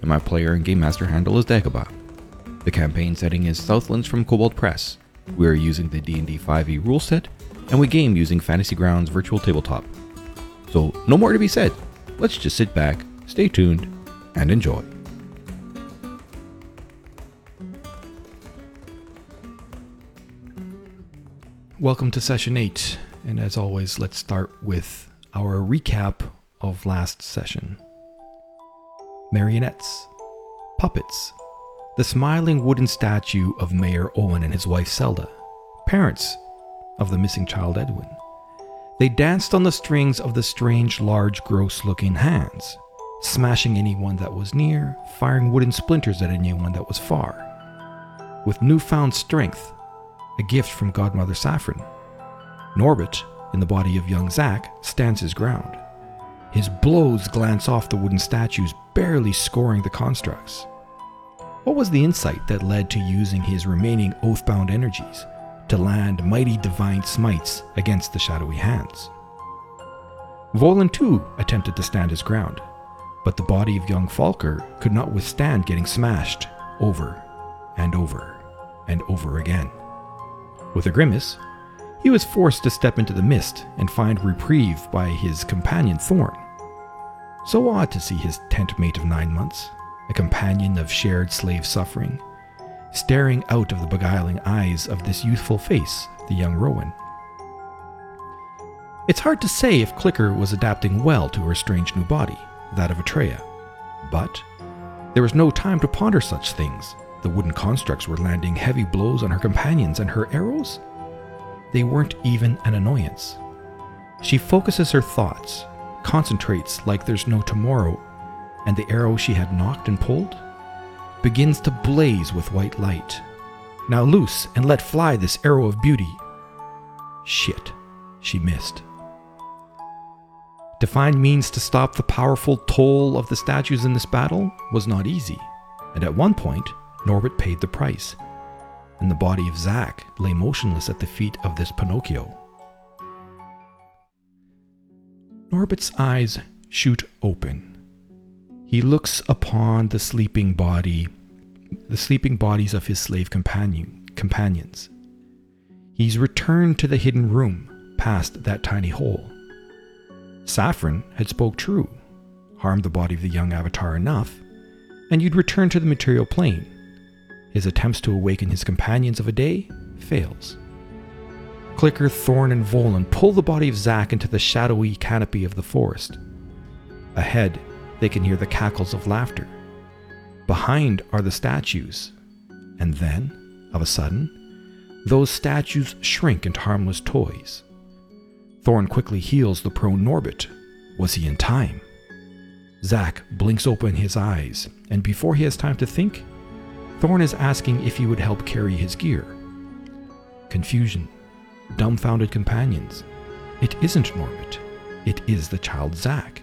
and my player and game master handle is Dagobah. The campaign setting is Southlands from Kobold Press. We are using the D&D 5e rule set, and we game using Fantasy Grounds Virtual Tabletop. So, no more to be said. Let's just sit back, stay tuned, and enjoy. Welcome to session 8, and as always, let's start with our recap of last session. Marionettes, puppets, the smiling wooden statue of Mayor Owen and his wife Zelda, parents of the missing child Edwin. They danced on the strings of the strange, large, gross looking hands, smashing anyone that was near, firing wooden splinters at anyone that was far. With newfound strength, a gift from Godmother Saffron, Norbert, in the body of young Zack, stands his ground. His blows glance off the wooden statues, barely scoring the constructs. What was the insight that led to using his remaining oath-bound energies to land mighty divine smites against the shadowy hands? Volan too attempted to stand his ground, but the body of young Falker could not withstand getting smashed over and over and over again. With a grimace, he was forced to step into the mist and find reprieve by his companion Thorn. So odd to see his tent mate of nine months, a companion of shared slave suffering, staring out of the beguiling eyes of this youthful face, the young Rowan. It's hard to say if Clicker was adapting well to her strange new body, that of Atreya. But there was no time to ponder such things. The wooden constructs were landing heavy blows on her companions, and her arrows? They weren't even an annoyance. She focuses her thoughts, concentrates like there's no tomorrow, and the arrow she had knocked and pulled begins to blaze with white light. Now loose and let fly this arrow of beauty. Shit, she missed. To find means to stop the powerful toll of the statues in this battle was not easy, and at one point, Norbert paid the price, and the body of Zack lay motionless at the feet of this Pinocchio. Norbert's eyes shoot open. He looks upon the sleeping body, the sleeping bodies of his slave companion, companions. He's returned to the hidden room, past that tiny hole. Saffron had spoke true, harmed the body of the young avatar enough, and you'd return to the material plane. His attempts to awaken his companions of a day fails. Clicker, Thorn, and Volan pull the body of Zack into the shadowy canopy of the forest. Ahead, they can hear the cackles of laughter. Behind are the statues. And then, of a sudden, those statues shrink into harmless toys. Thorn quickly heals the prone Norbit. Was he in time? Zack blinks open his eyes, and before he has time to think, Thorn is asking if he would help carry his gear. Confusion, dumbfounded companions. It isn't Norbit. It is the child Zack.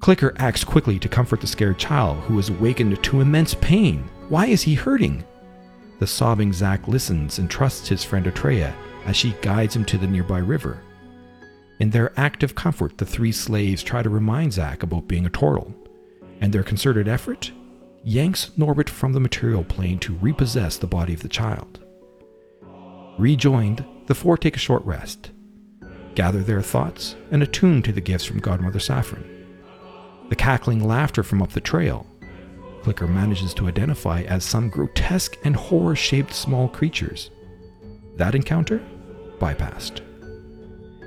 Clicker acts quickly to comfort the scared child, who is awakened to immense pain. Why is he hurting? The sobbing Zack listens and trusts his friend Atreya as she guides him to the nearby river. In their act of comfort, the three slaves try to remind Zack about being a turtle, and their concerted effort yanks Norbit from the material plane to repossess the body of the child. Rejoined, the four take a short rest, gather their thoughts, and attune to the gifts from Godmother Saffron. The cackling laughter from up the trail, Clicker manages to identify as some grotesque and horror shaped small creatures. That encounter? Bypassed.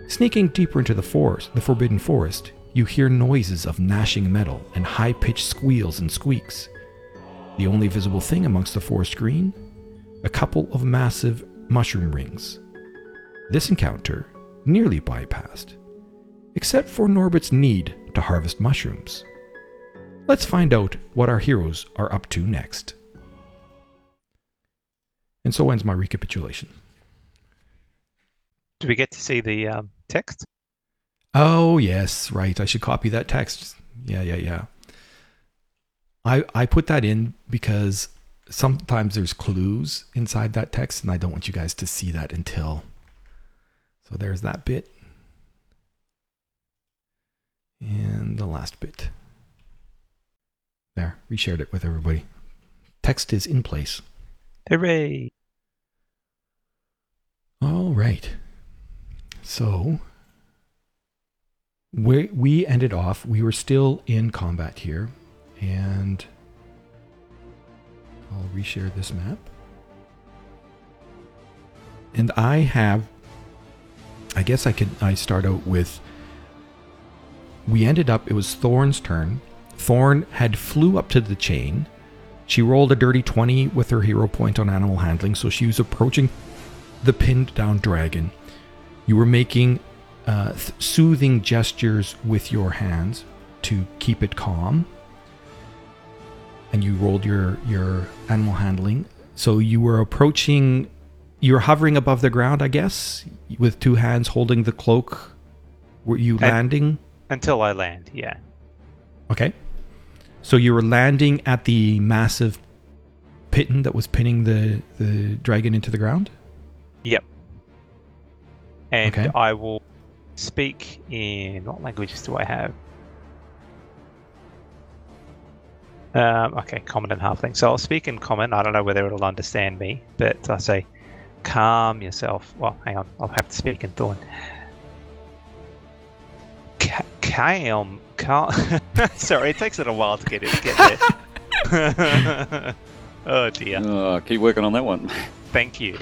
Sneaking deeper into the forest, the forbidden forest, you hear noises of gnashing metal and high pitched squeals and squeaks. The only visible thing amongst the forest green? A couple of massive mushroom rings. This encounter nearly bypassed, except for Norbert's need to harvest mushrooms. let's find out what our heroes are up to next. And so ends my recapitulation. Do we get to see the um, text? Oh, yes, right. I should copy that text. Yeah, yeah, yeah. I I put that in because sometimes there's clues inside that text and I don't want you guys to see that until So there's that bit. And the last bit. There, reshared it with everybody. Text is in place. Hooray! All right. So we we ended off. We were still in combat here, and I'll reshare this map. And I have. I guess I could. I start out with. We ended up. It was Thorn's turn. Thorn had flew up to the chain. She rolled a dirty 20 with her hero point on animal handling, so she was approaching the pinned down dragon. You were making uh, th- soothing gestures with your hands to keep it calm. And you rolled your, your animal handling. So you were approaching, you were hovering above the ground, I guess, with two hands holding the cloak. Were you And- landing? Until I land, yeah. Okay. So you were landing at the massive piton that was pinning the, the dragon into the ground? Yep. And Okay. I will speak in what languages do I have? Um, okay, common and halfling. So I'll speak in common. I don't know whether it'll understand me, but I say, calm yourself. Well, hang on. I'll have to speak in Thorn. Ca- Calm, calm. Sorry, it takes it a while to get it get there. oh dear. Uh, keep working on that one. Thank you.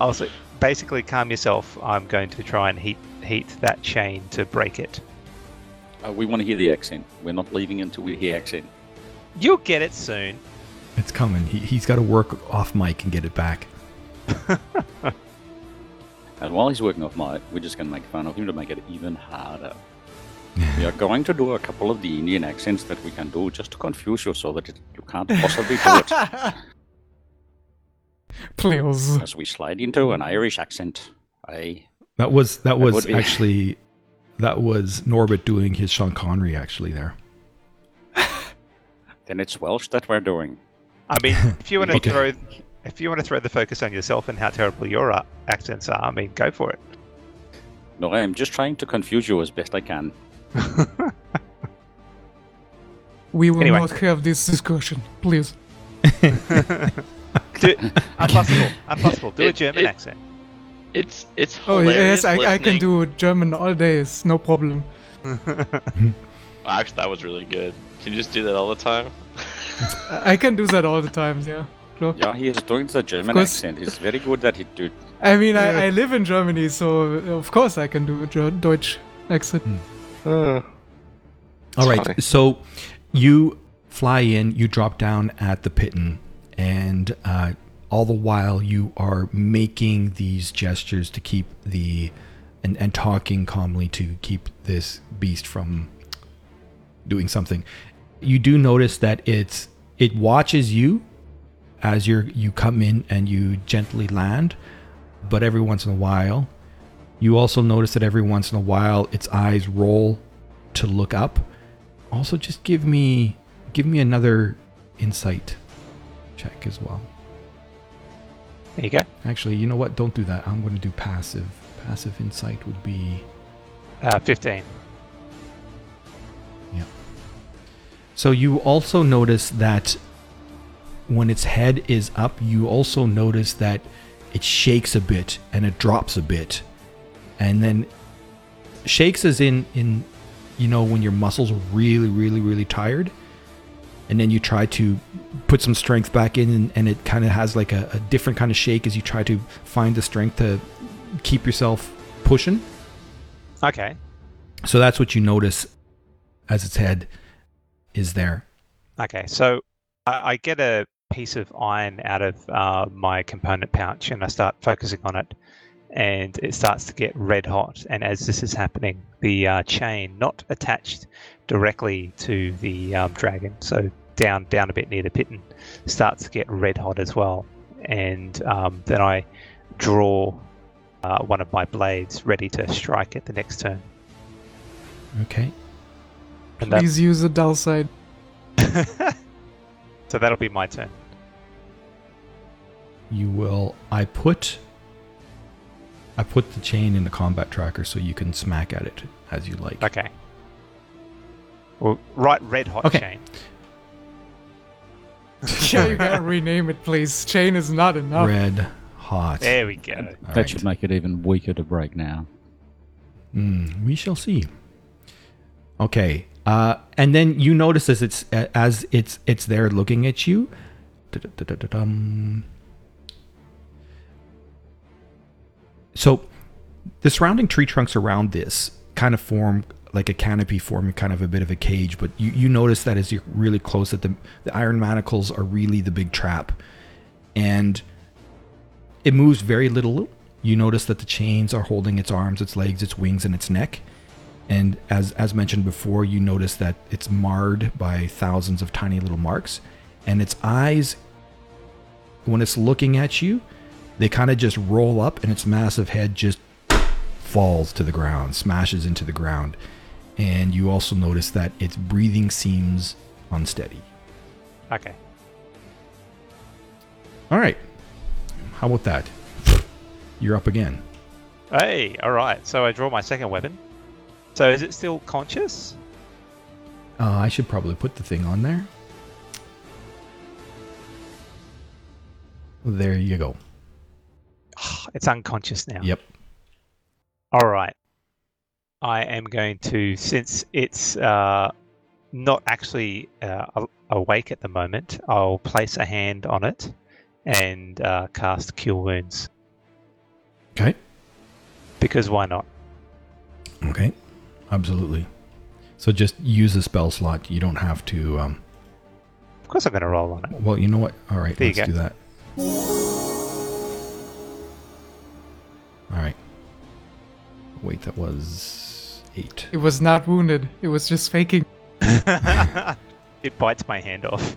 also, basically, calm yourself. I'm going to try and heat heat that chain to break it. Uh, we want to hear the accent. We're not leaving until we hear accent. You'll get it soon. It's coming. He, he's got to work off mic and get it back. And while he's working off mic, we're just going to make fun of him to make it even harder. we are going to do a couple of the Indian accents that we can do just to confuse you so that it, you can't possibly do it. Please. As we slide into an Irish accent. I That was that was actually that was Norbert doing his Sean Connery actually there. then it's Welsh that we're doing. I mean, if you want to Okay. throw if you want to throw the focus on yourself and how terrible your uh, accents are, I mean, go for it. No, I'm just trying to confuse you as best I can. We will Anyway. not have this discussion, please. Do, impossible, impossible. Do a German it- accent. It's it's Oh yes, I, I can do German all days, no problem. Actually, that was really good. Can you just do that all the time? I I can do that all the time, yeah. Sure. Yeah, he is doing the German accent. It's very good that he do. I mean, Yeah. I, I live in Germany, so of course I can do a Ger- Deutsch accent. Uh, All right. funny. So you fly in, you drop down at the piton, and uh, all the while you are making these gestures to keep the and, and talking calmly to keep this beast from doing something. You do notice that it's it watches you as you're you come in and you gently land, but every once in a while, you also notice that every once in a while its eyes roll to look up. Also, just give me give me another insight check as well. There you go. Actually, you know what? Don't do that. I'm going to do passive. Passive insight would be Uh, Fifteen. So you also notice that when its head is up, you also notice that it shakes a bit and it drops a bit. And then shakes as in in you know when your muscles are really really really tired and then you try to put some strength back in and, and it kind of has like a, a different kind of shake as you try to find the strength to keep yourself pushing. Okay. So that's what you notice as its head is there. Okay. So I, I get a piece of iron out of uh, my component pouch and I start focusing on it, and it starts to get red hot. And as this is happening, the uh, chain, not attached directly to the um, dragon, so down down a bit near the piton, starts to get red hot as well. And um, then I draw uh, one of my blades, ready to strike it the next turn. Okay. And that, Please use the dull side. so that'll be my turn. You will. I put. I put the chain in the combat tracker so you can smack at it as you like. Okay. Well, right, red hot Okay. chain. yeah, you gotta rename it, please. Chain is not enough. Red hot. There we go. All that right. should make it even weaker to break now. Mm, we shall see. Okay. Uh, and then you notice as it's as it's it's there looking at you. Da-da-da-da-dum. So the surrounding tree trunks around this kind of form like a canopy, forming kind of a bit of a cage. But you, you notice that as you're really close, that the the iron manacles are really the big trap, and it moves very little. You notice that the chains are holding its arms, its legs, its wings, and its neck. And as as mentioned before, you notice that it's marred by thousands of tiny little marks, and its eyes, when it's looking at you, they kind of just roll up, and its massive head just falls to the ground, smashes into the ground. And you also notice that its breathing seems unsteady. Okay. All right, how about that? You're up again. Hey, all right. So I draw my second weapon. So is it still conscious? Uh, I should probably put the thing on there. There you go. It's unconscious now. Yep. All right. I am going to, since it's uh, not actually uh, awake at the moment, I'll place a hand on it and uh, cast Cure Wounds. Okay. Because why not? Okay. Absolutely. So just use a spell slot. You don't have to. Um, Of course, I'm going to roll on it. well, you know what? All right. There let's do that. All right. Wait, that was eight. It was not wounded. It was just faking. it bites my hand off.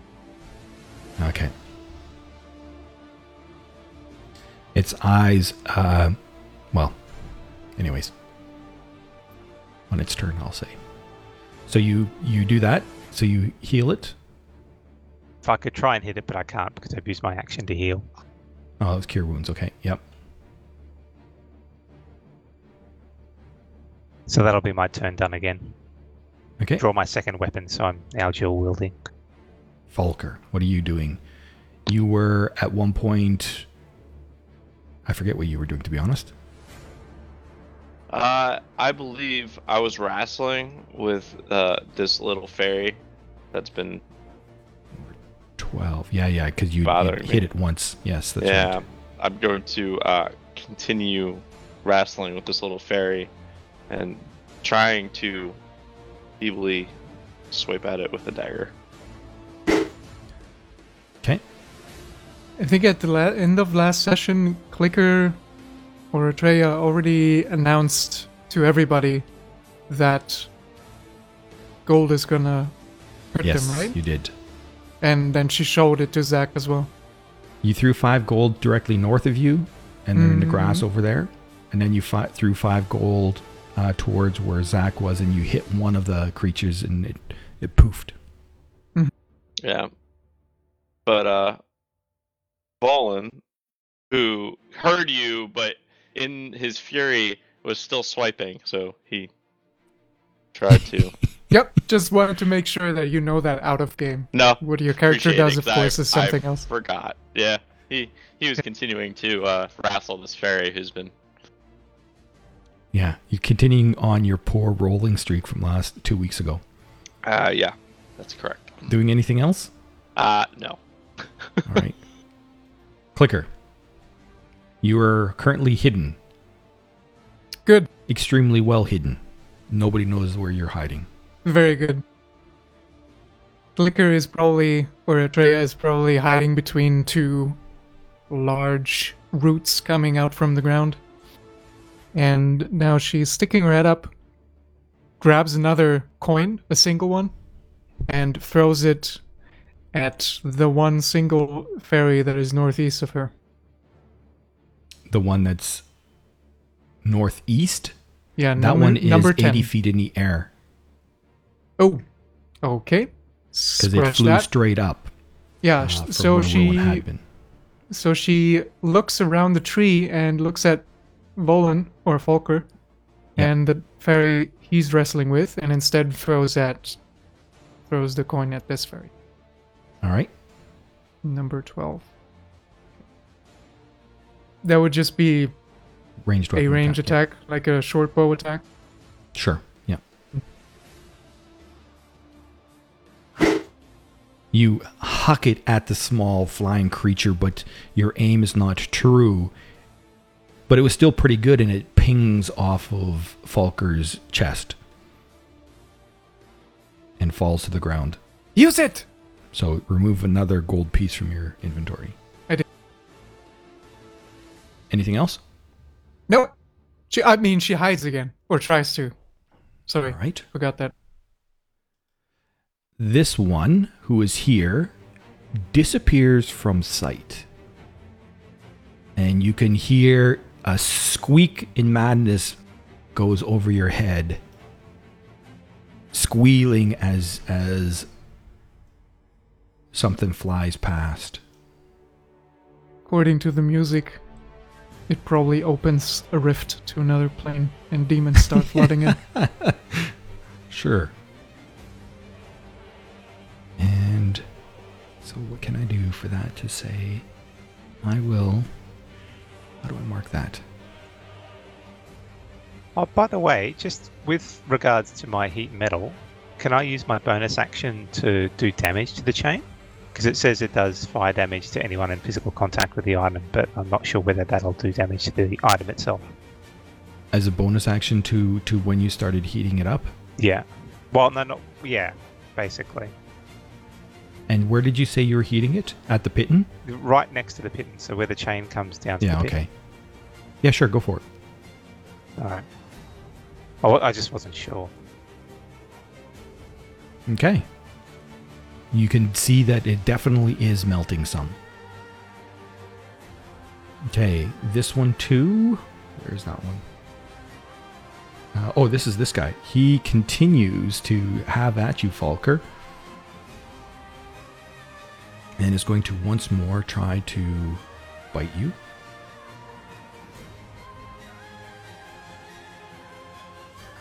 Okay. Its eyes, uh, well, anyways, on its turn, I'll say. So you you do that. So you heal it. If I could try and hit it, but I can't because I've used my action to heal. Oh, it was cure wounds. Okay. Yep. So that'll be my turn done again. Okay. Draw my second weapon, so I'm now dual wielding. Falker, what are you doing? You were at one point. I forget what you were doing, to be honest. Uh, I believe I was wrestling with uh, this little fairy that's been Twelve. Yeah, yeah, because you, you hit me. it once. Yes, that's yeah. right. I'm going to uh, continue wrestling with this little fairy and trying to feebly swipe at it with a dagger. Okay. I think at the la- end of last session, Clicker or Atreya already announced to everybody that gold is gonna hurt Yes, them, right? you did. And then she showed it to Zach as well. You threw five gold directly north of you, and they're in the Mhm. grass over there. And then you fi- threw five gold uh, towards where Zach was, and you hit one of the creatures, and it it poofed. Yeah. But uh Fallen, who heard you but in his fury was still swiping, so he tried to Yep, just wanted to make sure that you know that out of game. No. What your character it, does, of course, is something I else. Forgot. Yeah. He he was continuing to uh wrestle this fairy who's been Yeah, you're continuing on your poor rolling streak from last two weeks ago. uh yeah, that's correct. Doing anything else? Uh no. All right. Clicker. You are currently hidden, Good, extremely well hidden. Nobody knows where you're hiding. very good. Clicker is probably, or Atreya is probably hiding between two large roots coming out from the ground. And now she's sticking her head up, grabs another coin, a single one, and throws it at the one single fairy that is northeast of her. The one that's northeast. Yeah, That number, one is number 10. 80 feet in the air Oh, okay. because it flew that. straight up. Yeah, uh, so she Rowan had been. so she looks around the tree and looks at Volan or Volker Yeah. and the fairy he's wrestling with, and instead throws at throws the coin at this fairy, All right. number twelve. That would just be Ranged a range yeah. attack, like a short bow attack. Sure. Yeah. You huck it at the small flying creature, but your aim is not true. But it was still pretty good, and it pings off of Falker's chest and falls to the ground. Use it. So remove another gold piece from your inventory. I did. Anything else? No, she. I mean, she hides again or tries to. Sorry, All right. forgot that. This one, who is here, disappears from sight. And you can hear a squeak in madness goes over your head. Squealing as as something flies past. According to the music, it probably opens a rift to another plane and demons start flooding in. Sure. And so what can I do for that to say I will how do I mark that? Oh, by the way, just with regards to my heat metal, can I use my bonus action to do damage to the chain? Because it says it does fire damage to anyone in physical contact with the item, but I'm not sure whether that'll do damage to the item itself. As a bonus action to to when you started heating it up? Yeah. Well, no, not yeah. Basically, And where did you say you were heating it? At the piton? right next to the piton, so where the chain comes down to Yeah, the piton. Yeah, okay. Yeah, sure, go for it. All right. Oh, I just wasn't sure. Okay. You can see that it definitely is melting some. Okay, this one too. Where's that one? Uh, oh, this is this guy. He continues to have at you, Falker. And is going to once more try to bite you.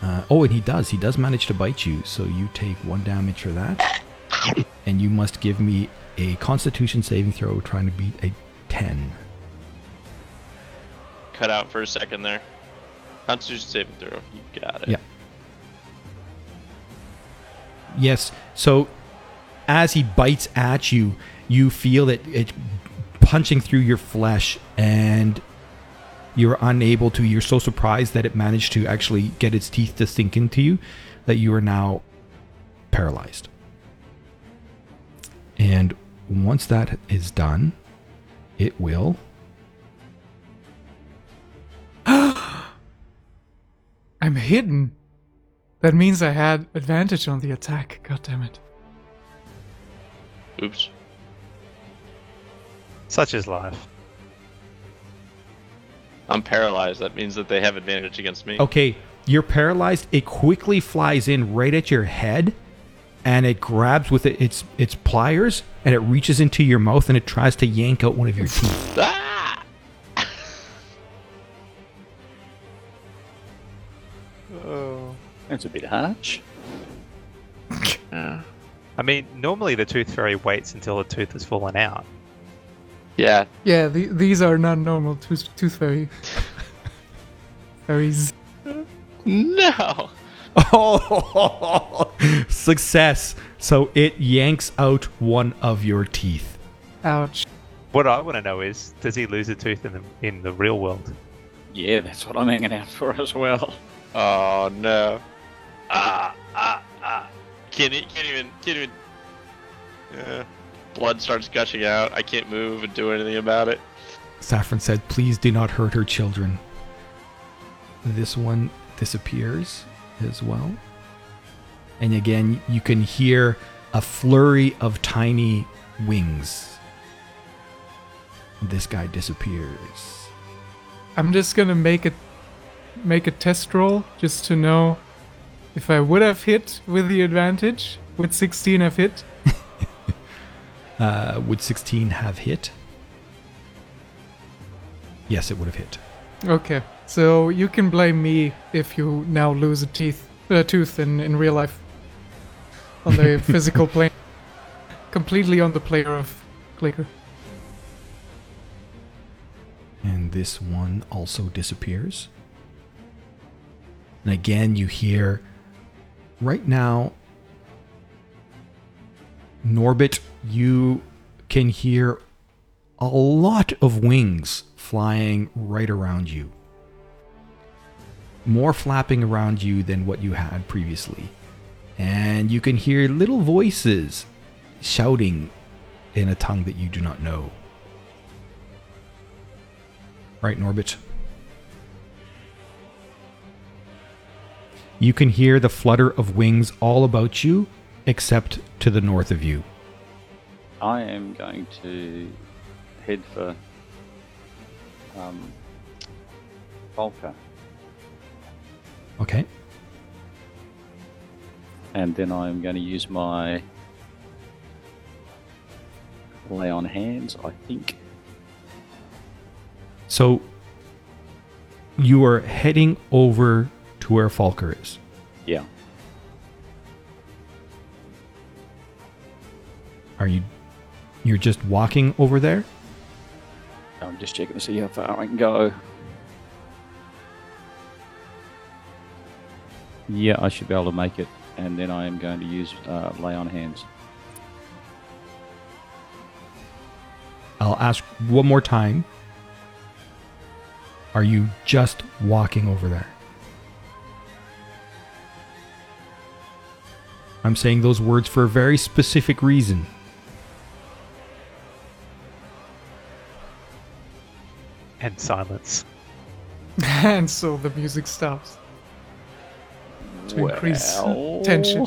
Uh, oh, and he does. He does manage to bite you, so you take one damage for that. And you must give me a constitution saving throw trying to beat a 10. Cut out for a second there. Constitution saving throw. You got it. Yeah. Yes. So as he bites at you, you feel that it punching through your flesh and you're unable to you're so surprised that it managed to actually get its teeth to sink into you that you are now paralyzed. And once that is done, it will I'm hidden. That means I had advantage on the attack. God damn it. Oops. Such is life. I'm paralyzed. That means that they have advantage against me. Okay, you're paralyzed. It quickly flies in right at your head, and it grabs with it, its its pliers, and it reaches into your mouth, and it tries to yank out one of your teeth. Ah! That's a bit harsh. Yeah. I mean, normally the tooth fairy waits until the tooth has fallen out. Yeah. Yeah, the, these are not normal tooth, tooth fairy. Fairies. No. Oh, success! So it yanks out one of your teeth. Ouch. What I want to know is, does he lose a tooth in the in the real world? Yeah, that's what I'm hanging out for as well. Oh no. Ah ah ah. Can't e- can't even can't even. Yeah. Blood starts gushing out. I can't move and do anything about it. Saffron said, "Please do not hurt her children." this one disappears as well. And again, you can hear a flurry of tiny wings. This guy disappears. I'm just gonna make a make a test roll just to know if I would have hit with the advantage. Would 16 have hit? Uh, would 16 have hit? Yes, it would have hit. Okay, so you can blame me if you now lose a teeth, a tooth in, in real life. On the physical plane. Completely on the player of Clicker. And this one also disappears. And again, you hear right now, Norbit, you can hear a lot of wings flying right around you. More flapping around you than what you had previously. And you can hear little voices shouting in a tongue that you do not know. Right, Norbit? You can hear the flutter of wings all about you, except to the north of you. I am going to head for um, Volker, Okay. and then I'm going to use my lay on hands. I think. So you are heading over to where Falker is. Yeah. Are you you're just walking over there? I'm just checking to see how far I can go. Yeah, I should be able to make it, and then I am going to use uh, lay on hands. I'll ask one more time. Are you just walking over there? I'm saying those words for a very specific reason. And silence. and so the music stops. To increase tension.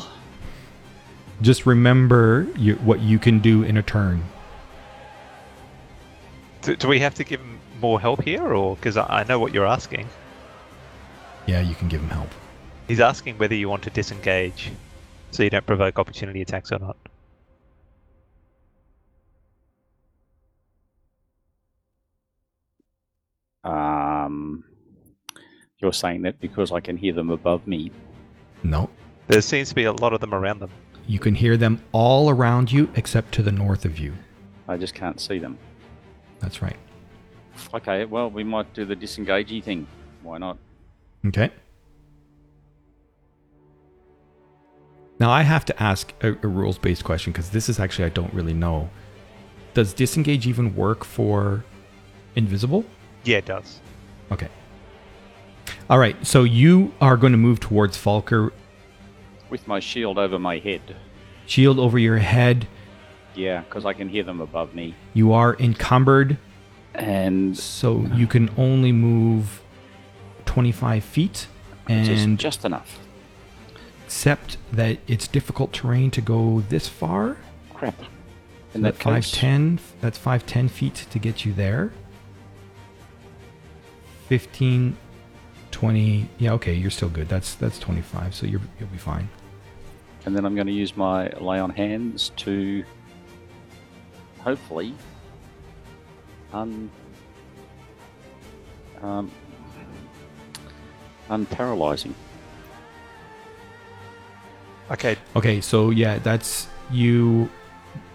Just remember you, what you can do in a turn. Do, do we have to give him more help here, or because I, I know what you're asking? Yeah, you can give him help. He's asking whether you want to disengage, so you don't provoke opportunity attacks or not. Um, you're saying that because I can hear them above me. No. There seems to be a lot of them around them. You can hear them all around you except to the north of you. I just can't see them. That's right. Okay, well, we might do the disengagey thing. Why not? Okay. Now I have to ask a, a rules based question because this is actually I don't really know. Does disengage even work for invisible? Yeah, it does. Okay. All right. So you are going to move towards Falker, With my shield over my head. shield over your head. Yeah, because I can hear them above me. You are encumbered, And so you can only move 25 feet. And just enough. except that it's difficult terrain to go this far. Crap. So In that that 510, that's 510 feet to get you there. 15, 20. Yeah, okay, you're still good. That's that's twenty five. So you're you'll be fine. and then I'm going to use my lay on hands to hopefully un um, unparalyzing. Okay, Okay, so yeah, that's you.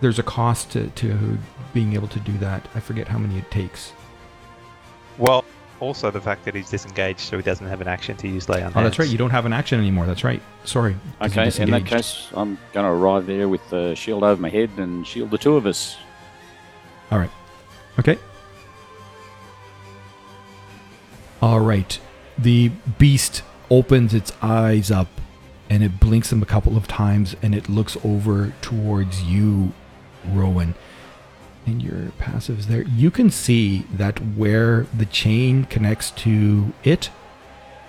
There's a cost to, to being able to do that. I forget how many it takes. well, also the fact that he's disengaged, so he doesn't have an action to use lay on Oh, that's right. You don't have an action anymore. That's right. Sorry. Okay, in that case, I'm going to arrive there with the shield over my head and shield the two of us. All right. Okay. All right. The beast opens its eyes up and it blinks them a couple of times and it looks over towards you, Rowan. And your passives there. You can see that where the chain connects to it,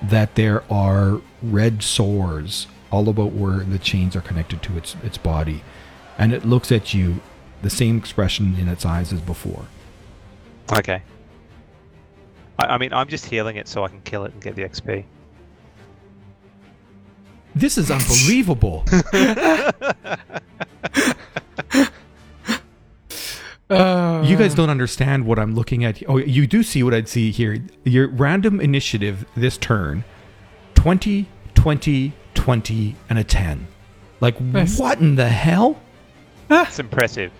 that there are red sores all about where the chains are connected to its its body, and it looks at you, the same expression in its eyes as before. Okay. I, I mean, I'm just healing it so I can kill it and get the XP. This is unbelievable. Uh, you guys don't understand what I'm looking at. Oh, you do see what I'd see here. Your random initiative this turn 20, 20, 20, and a 10. Like, Nice. what in the hell? That's impressive.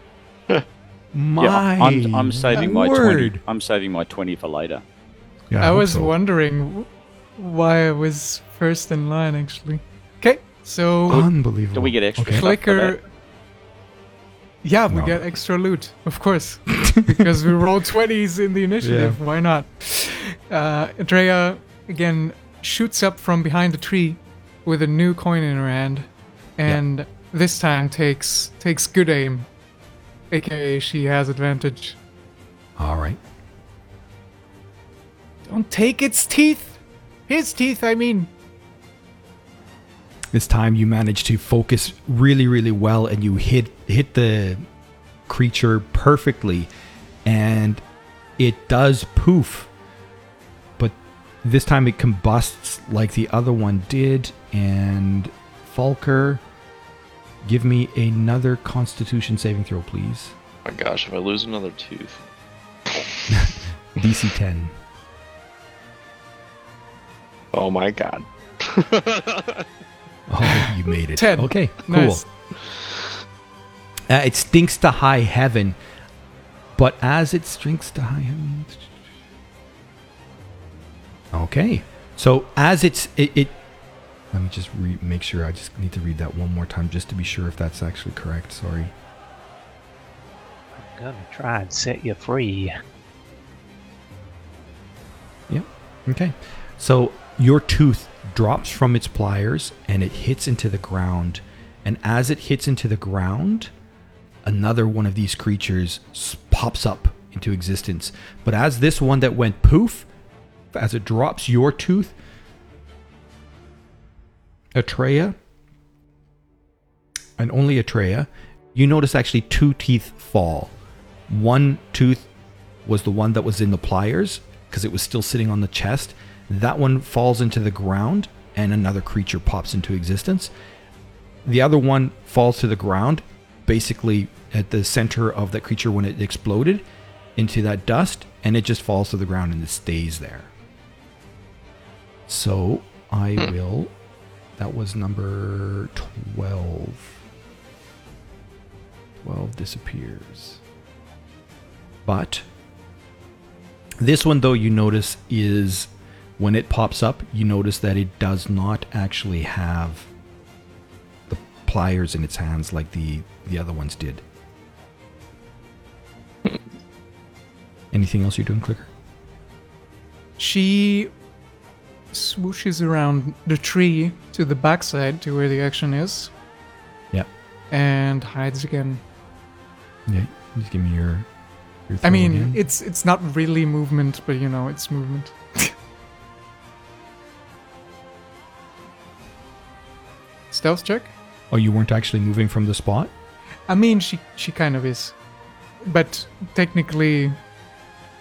My yeah, I'm, I'm saving my twenty. I'm saving my twenty for later. Yeah, I hope was so. wondering why I was first in line, actually. Okay, so Unbelievable. Do we get extra Okay. stuff? clicker. Yeah, we No. get extra loot, of course, because we rolled twenties in the initiative. Why not? Uh, Andrea again shoots up from behind a tree with a new coin in her hand, and this time takes takes good aim, aka she has advantage. All right. Don't take its teeth, his teeth. I mean. This time you manage to focus really, really well, and you hit hit the creature perfectly, and it does poof. But this time it combusts like the other one did, and Falker, give me another Constitution saving throw, please. my gosh, if I lose another tooth. DC 10. Oh my god. Oh, you made it. 10. Okay, cool. Nice. Uh, it stinks to high heaven, but as it stinks to high heaven. Okay, so as it's it, it let me just re- make sure. I just need to read that one more time just to be sure if that's actually correct. Sorry. I'm gonna try and set you free. Yep. Okay. So your tooth drops from its pliers and it hits into the ground. And as it hits into the ground, another one of these creatures pops up into existence. But as this one that went poof, as it drops your tooth, Atreya, and only Atreya, you notice actually two teeth fall. One tooth was the one that was in the pliers because it was still sitting on the chest. That one falls into the ground and another creature pops into existence. The other one falls to the ground, basically at the center of that creature when it exploded into that dust, and it just falls to the ground and it stays there. So I hmm. will. That was number 12. 12 disappears. But this one, though, you notice is when it pops up, you notice that it does not actually have the pliers in its hands like the, the other ones did. Anything else you're doing, Clicker? She swooshes around the tree to the backside to where the action is Yeah. and hides again. Yeah. Just give me your. your I mean, again. it's it's not really movement, but you know, it's movement. Stealth check? Oh, you weren't actually moving from the spot? I mean, she she kind of is, but technically,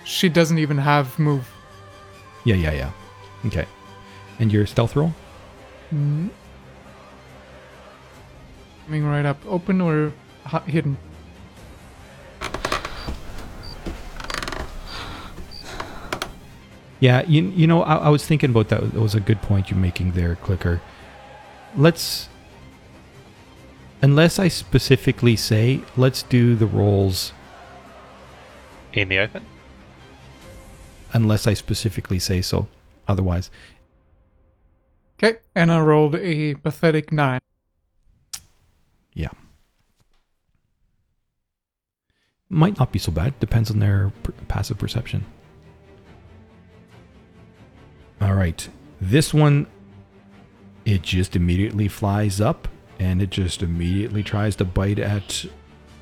she doesn't even have move. Yeah, yeah, yeah. Okay. And your stealth roll? Mm. Coming right up, open or hi- hidden? Yeah, you, you know, I, I was thinking about that. It was a good point you're making there, Clicker. Let's, unless I specifically say, let's do the rolls, In the open? unless I specifically say so. Otherwise, Okay, and I rolled a pathetic nine. yeah. Might not be so bad. Depends on their per- passive perception. All right. This one, it just immediately flies up and it just immediately tries to bite at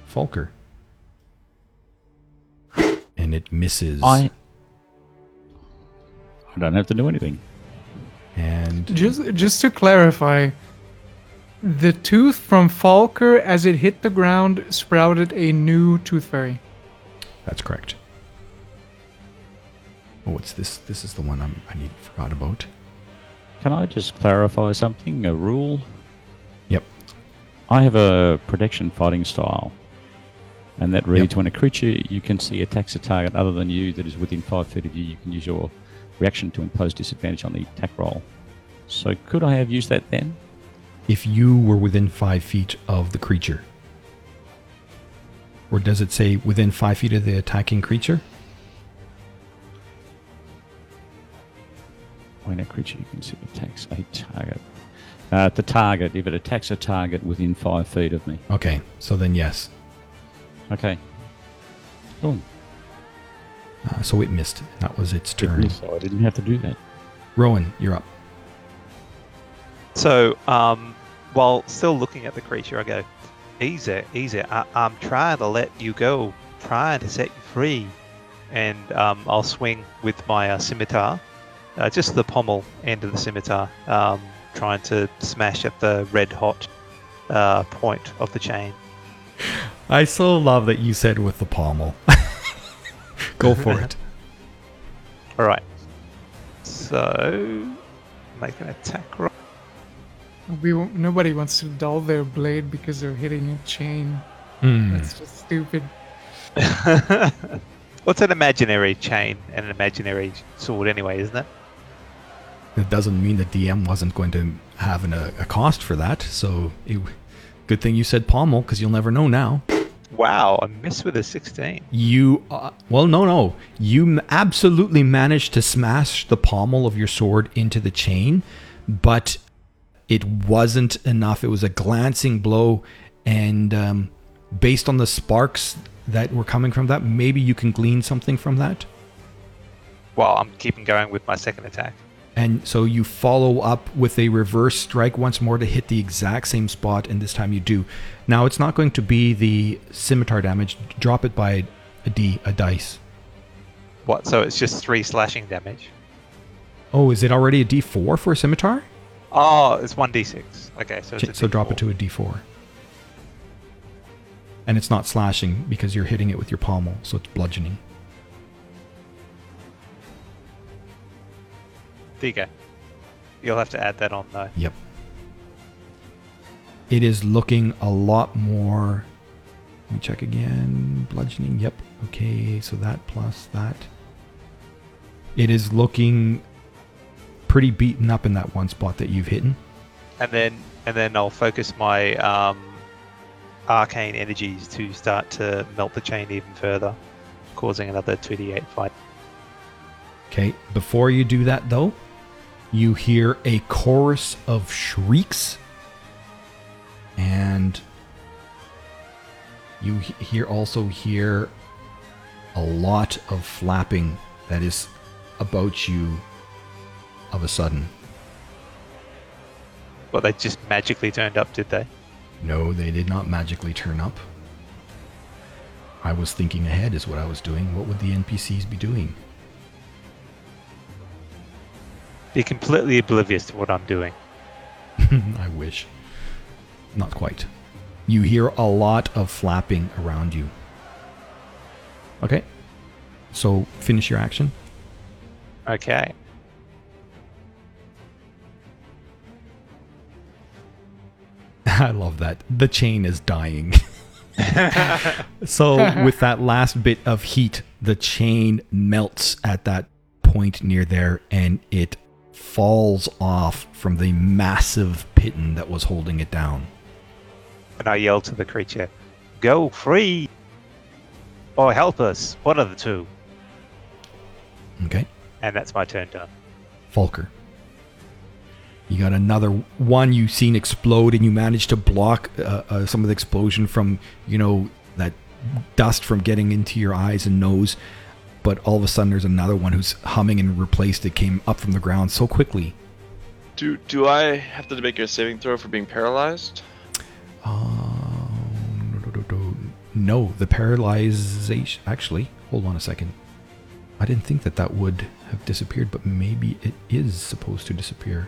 Falker. And it misses. I. I don't have to do anything. And Just just to clarify, the tooth from Falker as it hit the ground sprouted a new tooth fairy. that's correct. Oh, what's this? This is the one I'm, I need forgot about. Can I just clarify something? A rule? Yep. I have a protection fighting style. And that reads when a creature you can see attacks a target other than you that is within five feet of you, you can use your reaction to impose disadvantage on the attack roll. So could I have used that then? If you were within five feet of the creature, or does it say within five feet of the attacking creature? When a creature you can see attacks a target. Uh, the target, if it attacks a target within five feet of me. Okay, so then yes. Okay. Cool. Uh, so it missed. That was its turn. So I didn't have to do that. Rowan, you're up. So, um, while still looking at the creature, I go, "Easy, easy. I- I'm trying to let you go, trying to set you free." And um, I'll swing with my uh, scimitar, uh, just the pommel end of the scimitar, um, trying to smash at the red hot uh, point of the chain. I so love that you said with the pommel. Go for it. All right. So, make an attack roll. We won't- nobody wants to dull their blade because they're hitting a chain. Hmm. That's just stupid. What's an imaginary chain and an imaginary sword, anyway, isn't it? It doesn't mean the DM wasn't going to have an, a, a cost for that. So, it, good thing you said pommel because you'll never know now. Wow, I missed with a 16. You, uh, well, no, no. You absolutely managed to smash the pommel of your sword into the chain, but it wasn't enough. It was a glancing blow, and um, based on the sparks that were coming from that, maybe you can glean something from that. Well, I'm keeping going with my second attack. And so you follow up with a reverse strike once more to hit the exact same spot, and this time you do. Now it's not going to be the scimitar damage. Drop it by a d, a dice. What? So it's just three slashing damage. Oh, is it already a d4 for a scimitar? Oh, it's one d6. Okay, so it's Ch- a so drop it to a d4. And it's not slashing because you're hitting it with your pommel, so it's bludgeoning. There you go. You'll have to add that on though. Yep. It is looking a lot more. Let me check again. Bludgeoning. Yep. Okay. So that plus that. It is looking pretty beaten up in that one spot that you've hit. And then and then I'll focus my um, arcane energies to start to melt the chain even further, causing another 2d8 fight. Okay. Before you do that, though, you hear a chorus of shrieks, and you he- hear also hear a lot of flapping that is about you of a sudden. Well, they just magically turned up, did they? No, they did not magically turn up. I was thinking ahead, is what I was doing. What would the NPCs be doing? Be completely oblivious to what I'm doing. I wish. Not quite. You hear a lot of flapping around you. Okay. So finish your action. Okay. I love that. The chain is dying. so with that last bit of heat, the chain melts at that point near there and it falls off from the massive piton that was holding it down. And I yell to the creature, "Go free!" Or help us. One of the two. Okay. And that's my turn done. Falker. You got another one you've seen explode, and you managed to block uh, uh, some of the explosion from, you know, that dust from getting into your eyes and nose. But all of a sudden, there's another one who's humming and replaced it, came up from the ground so quickly. Do do I have to make a saving throw for being paralyzed? Uh, no, the paralyzation. Actually, hold on a second. I I didn't think that that would have disappeared, but maybe it is supposed to disappear.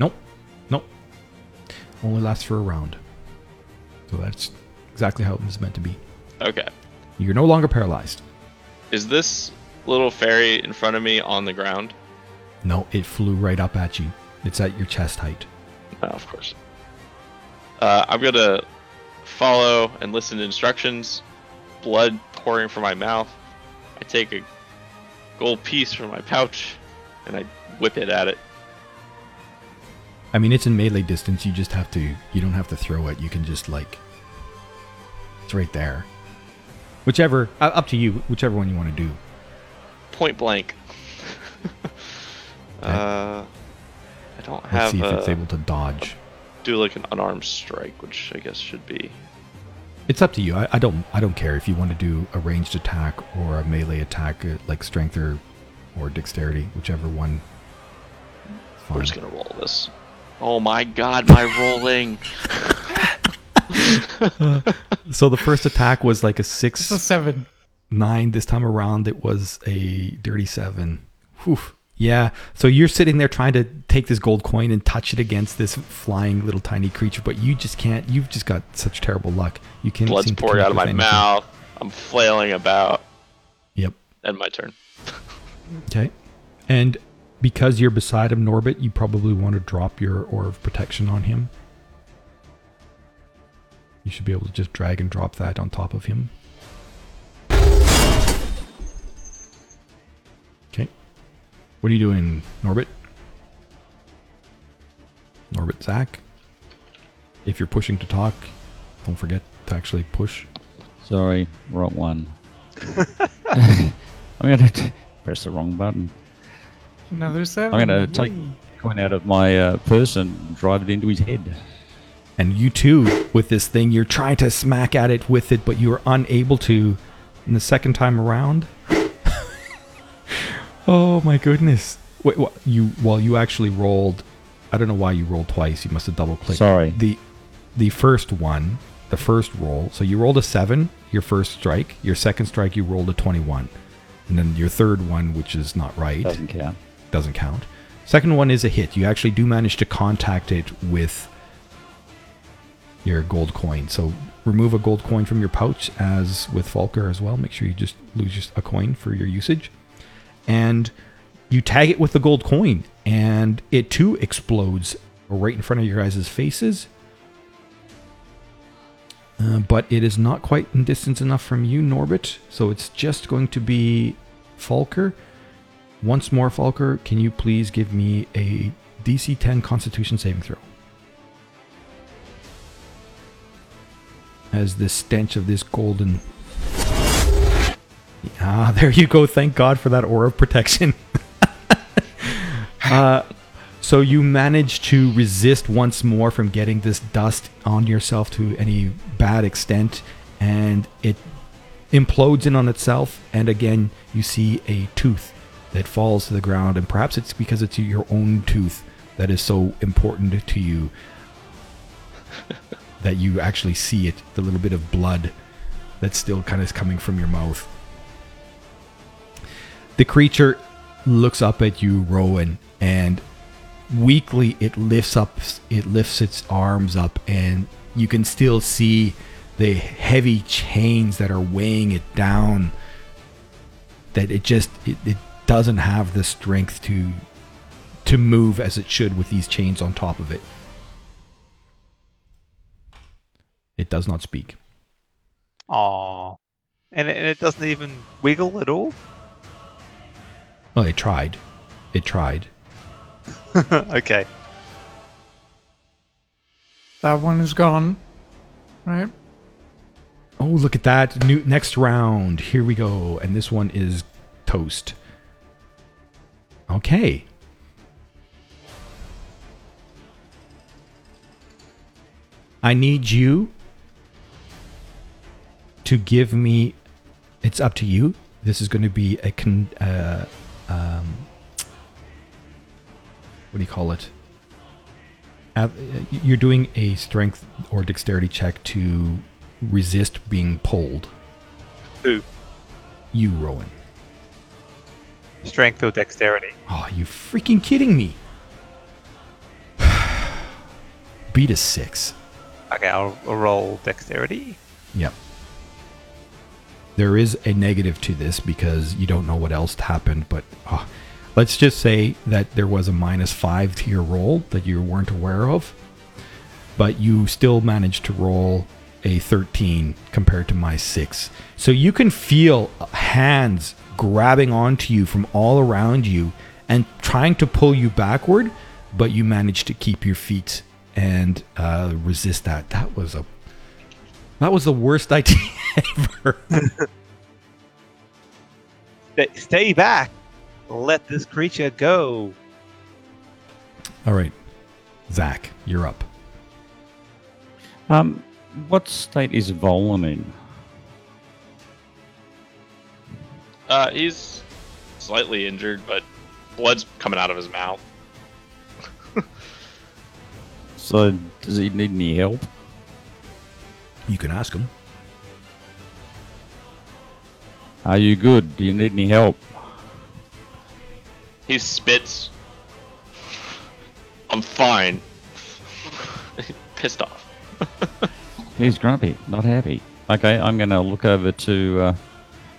Nope. Nope. Only lasts for a round. So that's exactly how it was meant to be. Okay. You're no longer paralyzed. Is this little fairy in front of me on the ground? No, it flew right up at you. It's at your chest height. No, of course. Uh, I'm gonna follow and listen to instructions. Blood pouring from my mouth. I take a gold piece from my pouch and I whip it at it. I mean, it's in melee distance. You just have to. You don't have to throw it. You can just like. It's right there. Whichever, uh, up to you. Whichever one you want to do. Point blank. uh, I don't Let's have see if it's uh, able to dodge. do like an unarmed strike, which I guess should be. It's up to you. I, I don't. I don't care if you want to do a ranged attack or a melee attack, uh, like strength or, or dexterity, whichever one. We're just gonna roll this. Oh my god, my rolling! So the first attack was like a six. It's a seven. nine. This time around, it was a dirty seven. Whew. Yeah. So you're sitting there trying to take this gold coin and touch it against this flying little tiny creature, but you just can't. You've just got such terrible luck. You can't. Blood's seem pouring out of my anything. mouth. I'm flailing about. Yep. End my turn. Okay. And because you're beside him, Norbit, you probably want to drop your Aura of Protection on him. You should be able to just drag and drop that on top of him. Okay. What are you doing, Norbit? Norbit Zach? If you're pushing to talk, don't forget to actually push. Sorry, wrong one. I'm gonna t- press the wrong button. Another seven. I'm gonna take coin out of my uh, purse and drive it into his head. And you too, with this thing, you're trying to smack at it with it, but you are unable to. And the second time around, oh my goodness! Wait, what? You well, you actually rolled. I don't know why you rolled twice. You must have double clicked. Sorry. The the first one, the first roll. So you rolled a seven, your first strike. Your second strike, you rolled a twenty-one, and then your third one, which is not right Doesn't count. doesn't count. Second one is a hit. You actually do manage to contact it with your gold coin. So remove a gold coin from your pouch, as with Falker as well. Make sure you just lose just a coin for your usage. And you tag it with the gold coin, and it too explodes right in front of your guys' faces. Uh, but it is not quite in distance enough from you, Norbit. So it's just going to be Falker. Once more, Falker, can you please give me a DC 10 Constitution saving throw? As the stench of this golden. Ah, there you go. Thank God for that aura of protection. uh, so you manage to resist once more from getting this dust on yourself to any bad extent, and it implodes in on itself. And again, you see a tooth that falls to the ground, and perhaps it's because it's your own tooth that is so important to you that you actually see it, the little bit of blood that's still kind of coming from your mouth. The creature looks up at you, Rowan, and weakly it lifts up it lifts its arms up and you can still see the heavy chains that are weighing it down that it just it, it doesn't have the strength to to move as it should with these chains on top of it it does not speak Aw. And it, and it doesn't even wiggle at all? well it tried it tried okay. That one is gone. Right? oh look at that new next round here we go and this one is toast okay I need you to give me. It's up to you. This is going to be a con. Uh, um, what do you call it? Uh, you're doing a strength or dexterity check to resist being pulled. Who? You, Rowan. Strength or dexterity? Oh, you freaking kidding me? Beat a six. Okay, I'll, I'll roll dexterity. Yep. There is a negative to this because you don't know what else happened, but uh, let's just say that there was a minus five to your roll that you weren't aware of, but you still managed to roll a 13 compared to my six. So you can feel hands grabbing onto you from all around you and trying to pull you backward, but you managed to keep your feet and uh, resist that. That was a that was the worst idea ever. Stay- Stay back. Let this creature go. All right, Zach, you're up. Um, what state is Volan in? Uh, he's slightly injured, but blood's coming out of his mouth. So, does he need any help? You can ask him. Are you good? Do you need any help? He spits. I'm fine. Pissed off. He's grumpy, not happy. Okay, I'm going to look over to uh,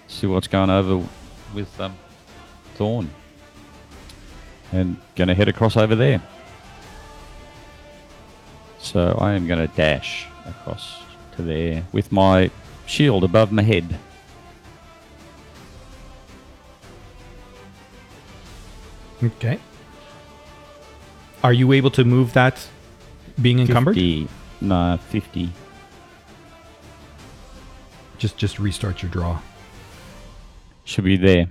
see what's going over with um, Thorn. And going to head across over there. So I am going to dash across to there with my shield above my head. Okay. Are you able to move that being encumbered? 50. No, 50. Just just restart your draw. Should be there.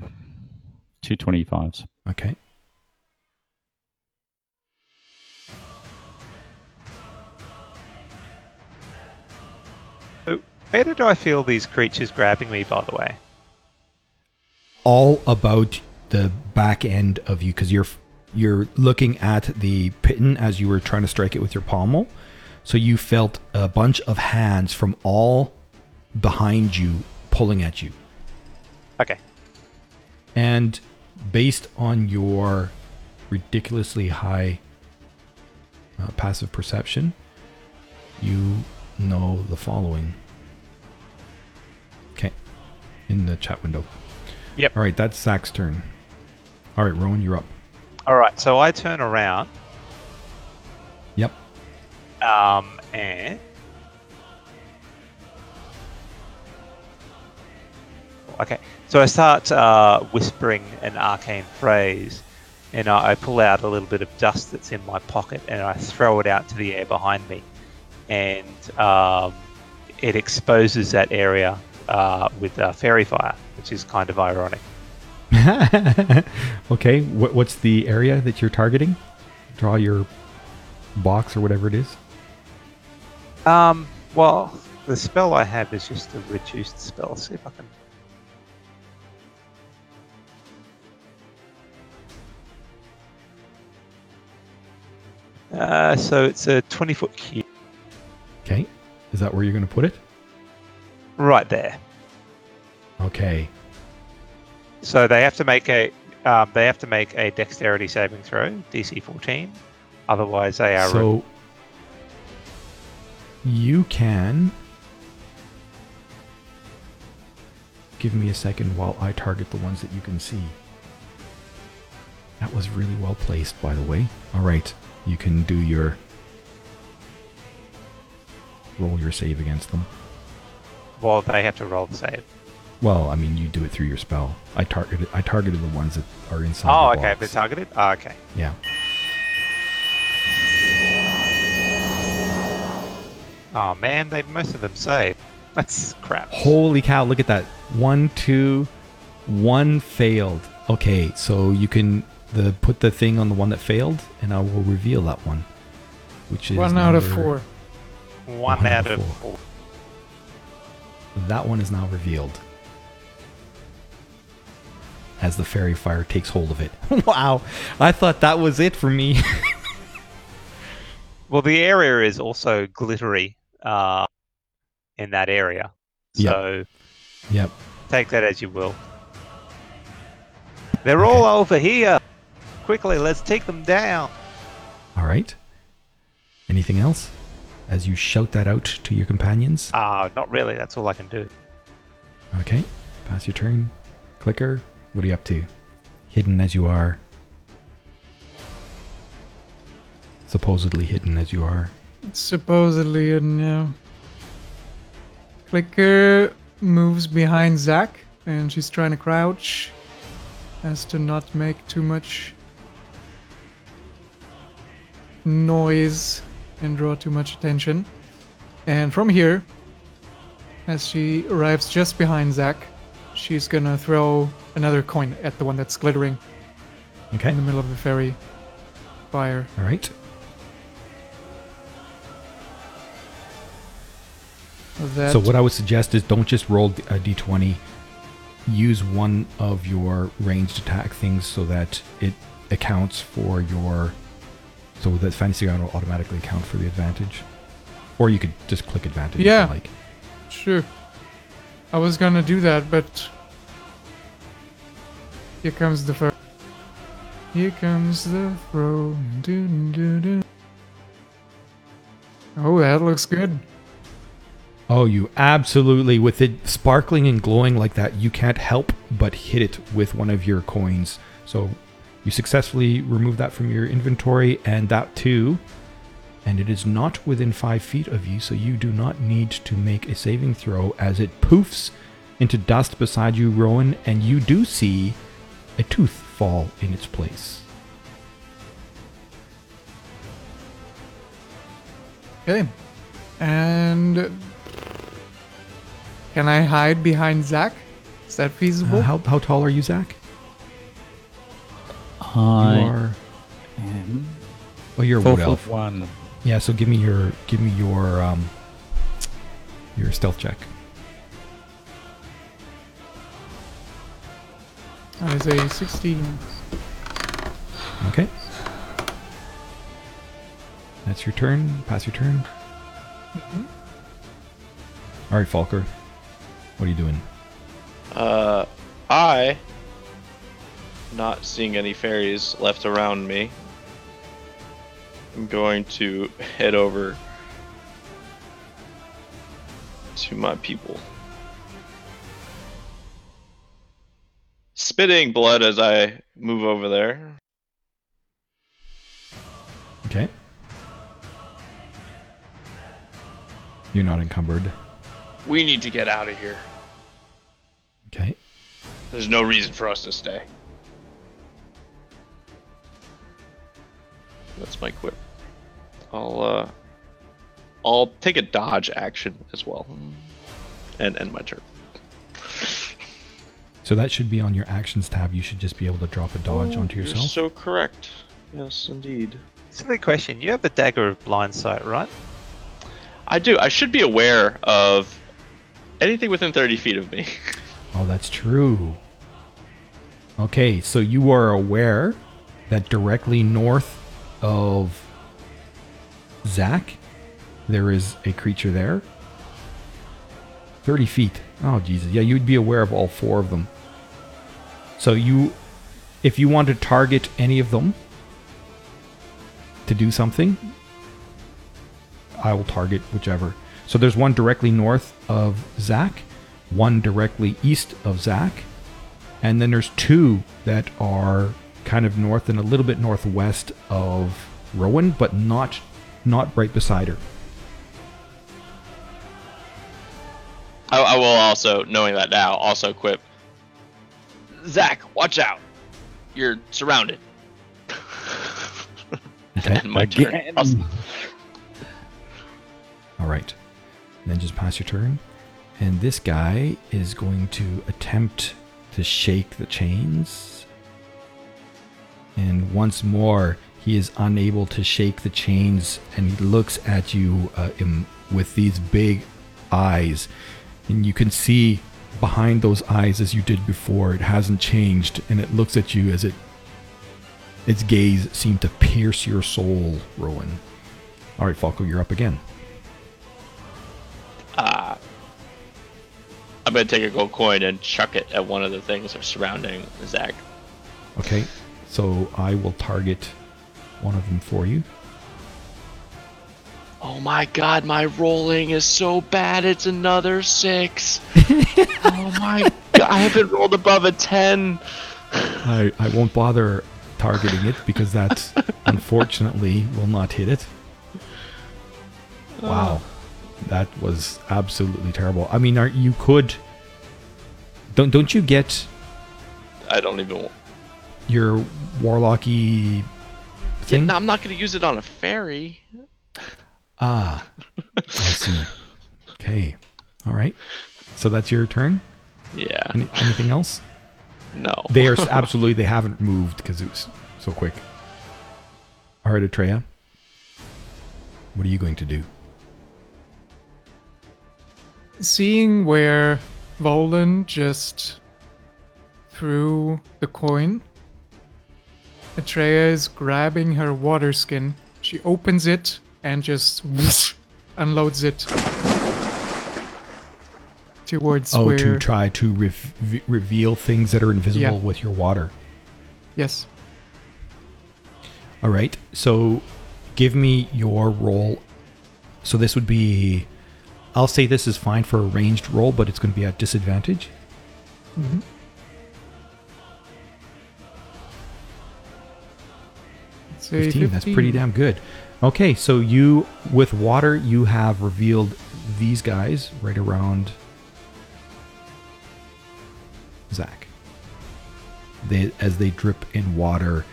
225s. Okay. Where did I feel these creatures grabbing me, by the way? All about the back end of you because you're you're looking at the piton as you were trying to strike it with your pommel. So you felt a bunch of hands from all behind you pulling at you. Okay. And based on your ridiculously high uh, passive perception, you know the following. In the chat window. Yep. All right, that's Zach's turn. All right, Rowan, you're up. All right. So I turn around Yep. um, and okay. So I start uh, whispering an arcane phrase, and I, I pull out a little bit of dust that's in my pocket, and I throw it out to the air behind me, and um, it exposes that area uh, with uh, fairy fire, which is kind of ironic. okay, what, what's the area that you're targeting? Draw your box or whatever it is. Um, well, the spell I have is just a reduced spell. see if I can. Uh, so it's a 20 foot cube Okay. Is that where you're going to put it? Right there. Okay. So they have to make a um, they have to make a dexterity saving throw, DC 14. Otherwise, they are So you can give me a second while I target the ones that you can see. That was really well placed, by the way. All right, you can do your roll your save against them. Well, they have to roll the save. Well, I mean, you do it through your spell. I targeted I targeted the ones that are inside. Oh, the okay, box. they're targeted. Oh, okay. Yeah. Oh man, they most of them save. That's crap. Holy cow, look at that. One, two, one failed. Okay, so you can the put the thing on the one that failed, and I will reveal that one. Which is One out of four. One One out out of of four. That one is now revealed. As the fairy fire takes hold of it. wow. I thought that was it for me. Well, the area is also glittery uh, in that area. Yep. So yep. take that as you will. They're all over here. Quickly, let's take them down. All right. Anything else? As you shout that out to your companions. Ah, not really. That's all I can do. Okay. Pass your turn. Clicker. What are you up to? Hidden as you are. Supposedly hidden as you are. Supposedly, hidden, yeah. Clicker moves behind Zack, and she's trying to crouch as to not make too much noise and draw too much attention. And from here, as she arrives just behind Zack, she's gonna throw another coin at the one that's glittering Okay. in the middle of the fairy fire. All right. That So what I would suggest is don't just roll a d20. Use one of your ranged attack things so that it accounts for your. So that fantasy ground will automatically count for the advantage. Or you could just click advantage. if you Yeah. Like. Sure. I was gonna do that, but here comes the throw. Here comes the throw. Doo, doo, doo. Oh, that looks good. Oh, you absolutely, with it sparkling and glowing like that, you can't help but hit it with one of your coins. So you successfully remove that from your inventory, and that too. And it is not within five feet of you, so you do not need to make a saving throw as it poofs into dust beside you, Rowan, and you do see a tooth fall in its place. Okay. And can I hide behind Zach? Is that feasible? Uh, how, how tall are you, Zach? I you are. am Oh, you're a four wood elf. one. Yeah, so give me your give me your um your stealth check. That is a 16. Okay. That's your turn. Pass your turn. All right, Falker. What are you doing? Uh, I, not seeing any fairies left around me, I'm going to head over to my people. Spitting blood as I move over there. Okay. You're not encumbered. We need to get out of here. Okay. There's no reason for us to stay. That's my quip. I'll uh I'll take a dodge action as well. And end my turn. So that should be on your actions tab. You should just be able to drop a dodge onto You're yourself. so correct. Yes, indeed. Silly question. You have the dagger of blindsight, right? I do. I should be aware of anything within 30 feet of me. Oh, that's true. Okay, so you are aware that directly north of Zach, there is a creature there. 30 feet. Oh, Jesus. Yeah, you'd be aware of all four of them. So you, if you want to target any of them to do something, I will target whichever. So there's one directly north of Zach, one directly east of Zach, and then there's two that are kind of north and a little bit northwest of Rowan, but not not right beside her. I, I will also, knowing that now, also quip. Zach, watch out! You're surrounded. Okay. and my turn. Again. I'll- All right. And then just pass your turn. And this guy is going to attempt to shake the chains. And once more, he is unable to shake the chains and he looks at you uh, in, with these big eyes. And you can see behind those eyes as you did before, it hasn't changed. And it looks at you as it its gaze seemed to pierce your soul, Rowan. All right, Falco, you're up again. uh, I'm gonna take a gold coin and chuck it at one of the things that are surrounding Zach. Okay, so I will target one of them for you. Oh my god, my rolling is so bad. It's another six. oh my god, I haven't rolled above a ten. I, I won't bother targeting it because that unfortunately will not hit it. Wow. That was absolutely terrible. I mean, are, you could don't don't you get I don't even. Your warlocky Yeah, thing? no, I'm not gonna use it on a fairy. Ah, I see. Okay, all right. So that's your turn. Yeah. Any, anything else? No. They are absolutely. They haven't moved because it was so quick. All right, Atreya. What are you going to do? Seeing where Volan just threw the coin, Atreya is grabbing her water skin. She opens it and just whoosh, unloads it towards Oh, where. to try to rev- v- reveal things that are invisible Yeah. with your water. yes. All right. So, give me your roll. So this would be. I'll say this is fine for a ranged roll, but it's going to be at disadvantage. Mhm. 15. That's pretty damn good. Okay, so you with water, you have revealed these guys right around Zach. They as they drip in water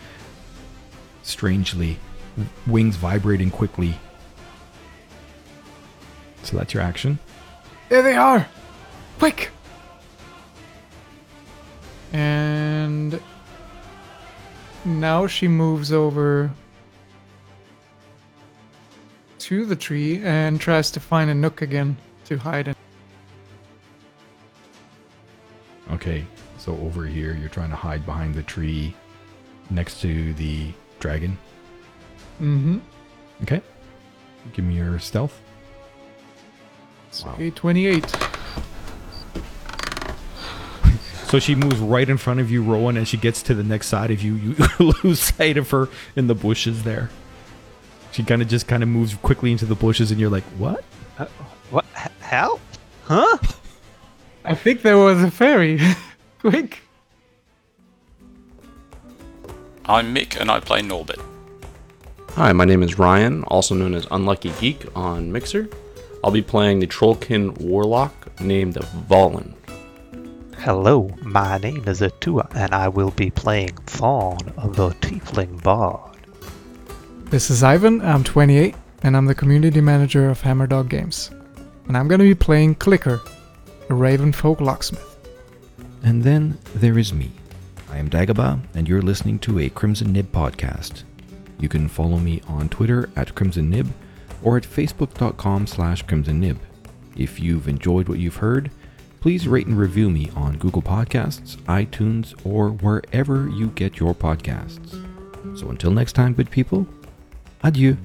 strangely, wings vibrating quickly. So that's your action. There they are! Quick! And now she moves over to the tree and tries to find a nook again to hide in. Okay, so over here you're trying to hide behind the tree next to the dragon. Mm-hmm. Okay. Give me your stealth. Say 28. So she moves right in front of you, Rowan, and she gets to the next side of you. You lose sight of her in the bushes there. She kind of just kind of moves quickly into the bushes, and you're like, "What?" Uh, what? H- How? Huh? I think there was a fairy. Quick! I'm Mick and I play Norbit. Hi, my name is Ryan, also known as Unlucky Geek on Mixer. I'll be playing the Trollkin Warlock named Valen. Hello, my name is Atua, and I will be playing Fawn, the Tiefling Bard. This is Ivan, I'm 28, and I'm the community manager of Hammerdog Games. And I'm gonna be playing Clicker, a Ravenfolk locksmith. And then there is me. I am Dagobah, and you're listening to a Crimson Nib podcast. You can follow me on Twitter at Crimson Nib or at facebook.com slash Crimson Nib. If you've enjoyed what you've heard, please rate and review me on Google Podcasts, iTunes, or wherever you get your podcasts. So until next time, good people, adieu.